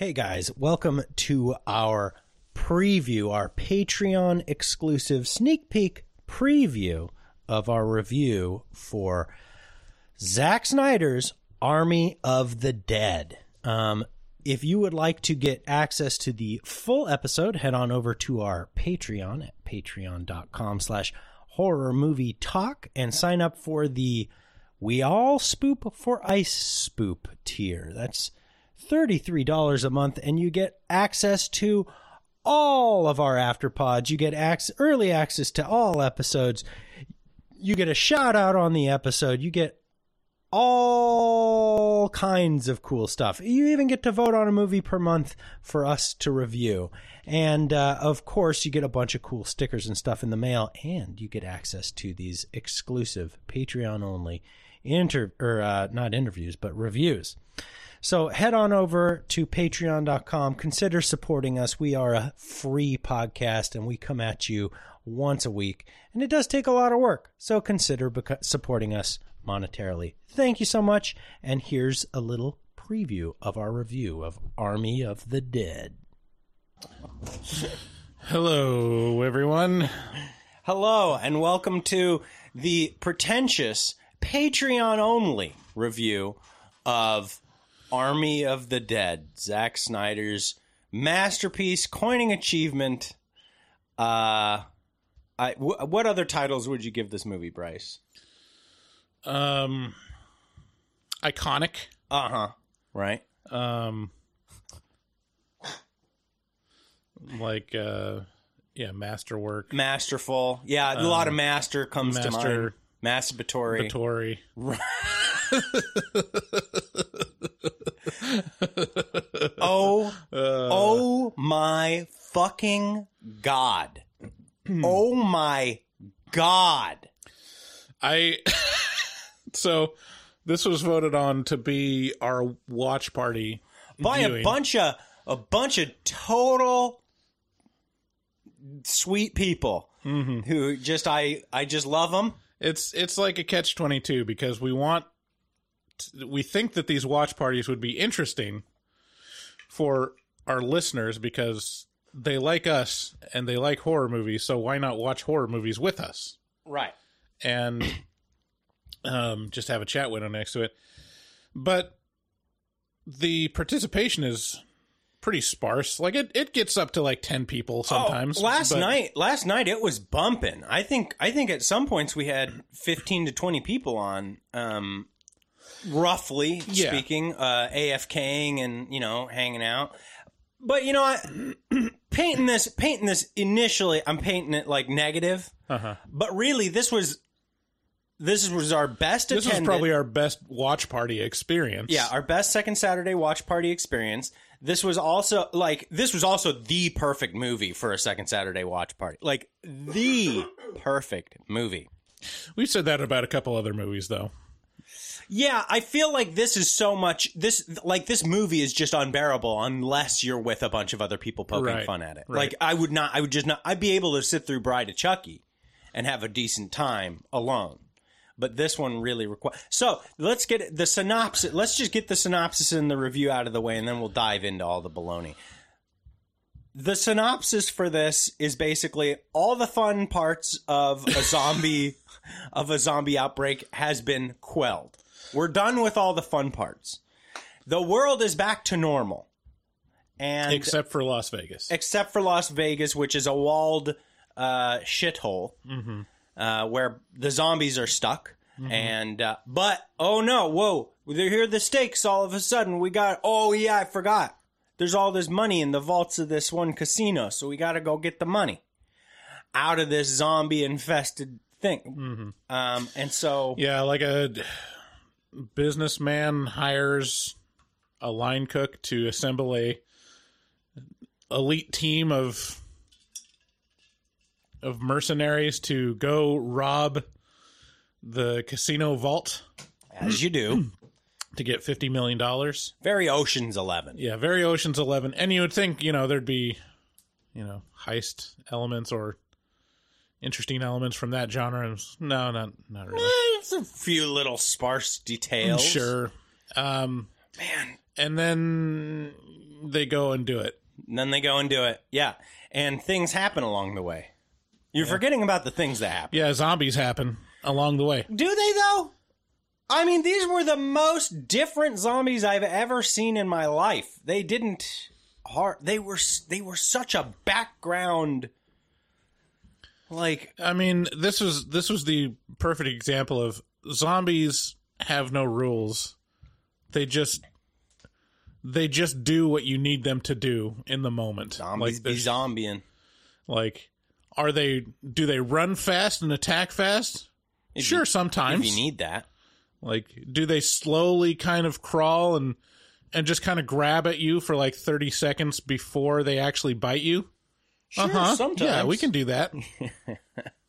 Hey guys, welcome to our preview, our Patreon exclusive sneak peek preview of our review for Zack Snyder's Army of the Dead. Um, if you would like to get access to the full episode, head on over to our Patreon at patreon.com slash horror movie talk and sign up for the We All Spoop for Ice Spoop tier. That's $33 a month and you get access to all of our afterpods. You get ac- early access to all episodes. You get a shout out on the episode. You get all kinds of cool stuff. You even get to vote on a movie per month for us to review. And uh, of course, you get a bunch of cool stickers and stuff in the mail, and you get access to these exclusive Patreon only inter or uh, not interviews, but reviews. So head on over to patreon.com. Consider supporting us. We are a free podcast and we come at you once a week. And it does take a lot of work. So consider beca- supporting us monetarily. Thank you so much. And here's a little preview of our review of Army of the Dead. Hello, everyone. Hello, and welcome to the pretentious Patreon only review of Army of the Dead, Zack Snyder's masterpiece, coining achievement. Uh, I, w- what other titles would you give this movie, Bryce? Um, iconic. Uh huh. Right. Um, like uh, yeah, masterwork, Masterful. Yeah, a lot of master comes to mind. master- Masturbatory. Oh, oh my fucking god. oh my god. I so this was voted on to be our watch party by a bunch of a bunch of total sweet people Mm-hmm. who just I I just love them. It's it's like a catch twenty two because we want we think that these watch parties would be interesting for our listeners because they like us and they like horror movies. So why not watch horror movies with us Right. and um, just have a chat window next to it? But the participation is pretty sparse. Like it, it gets up to like ten people sometimes. Oh, last but- night, last night it was bumping. I think I think at some points we had 15 to 20 people on um roughly Yeah. speaking, uh AFKing and, you know, hanging out. But you know, I painting this painting this initially, I'm painting it like negative, Uh-huh. but really this was this was our best This attended is probably our best watch party experience. yeah, our best second Saturday watch party experience. This was also like this was also the perfect movie for a second Saturday watch party. Like the perfect movie. We've said that about a couple other movies, though. Yeah, I feel like this is so much this like this movie is just unbearable unless you're with a bunch of other people poking Right, fun at it. right. Like I would not I would just not I'd be able to sit through Bride of Chucky and have a decent time alone. But this one really requires. So let's get the synopsis. Let's just get the synopsis and the review out of the way, and then we'll dive into all the baloney. The synopsis for this is basically all the fun parts of a zombie of a zombie outbreak has been quelled. We're done with all the fun parts. The world is back to normal. And Except for Las Vegas. except for Las Vegas, which is a walled uh, shithole uh, where the zombies are stuck. And uh, but oh no, whoa! They're here. The stakes. All of a sudden, we got. Oh yeah, I forgot. There's all this money in the vaults of this one casino, so we got to go get the money out of this zombie infested thing. Um, and so Yeah, like a businessman hires a line cook to assemble a elite team of of mercenaries to go rob the casino vault. As you do, to get fifty million dollars. very Ocean's Eleven. Yeah, very Ocean's Eleven, and you would think you know there'd be you know heist elements or interesting elements from that genre. And No, not not really. It's a few little sparse details. Sure. Um, man. and then they go and do it. And then they go and do it. Yeah. And things happen along the way. You're forgetting about the things that happen. Yeah, zombies happen along the way. Do they though? I mean, these were the most different zombies I've ever seen in my life. They didn't hard. They were they were such a background. Like I mean, this was this was the perfect example of zombies have no rules. They just they just do what you need them to do in the moment. zombies like be zombieing. like are they do they run fast and attack fast? If sure, you- sometimes. If you need that, Like, do they slowly kind of crawl and and just kind of grab at you for like thirty seconds before they actually bite you? sure. Uh-huh. Sometimes, Yeah, we can do that.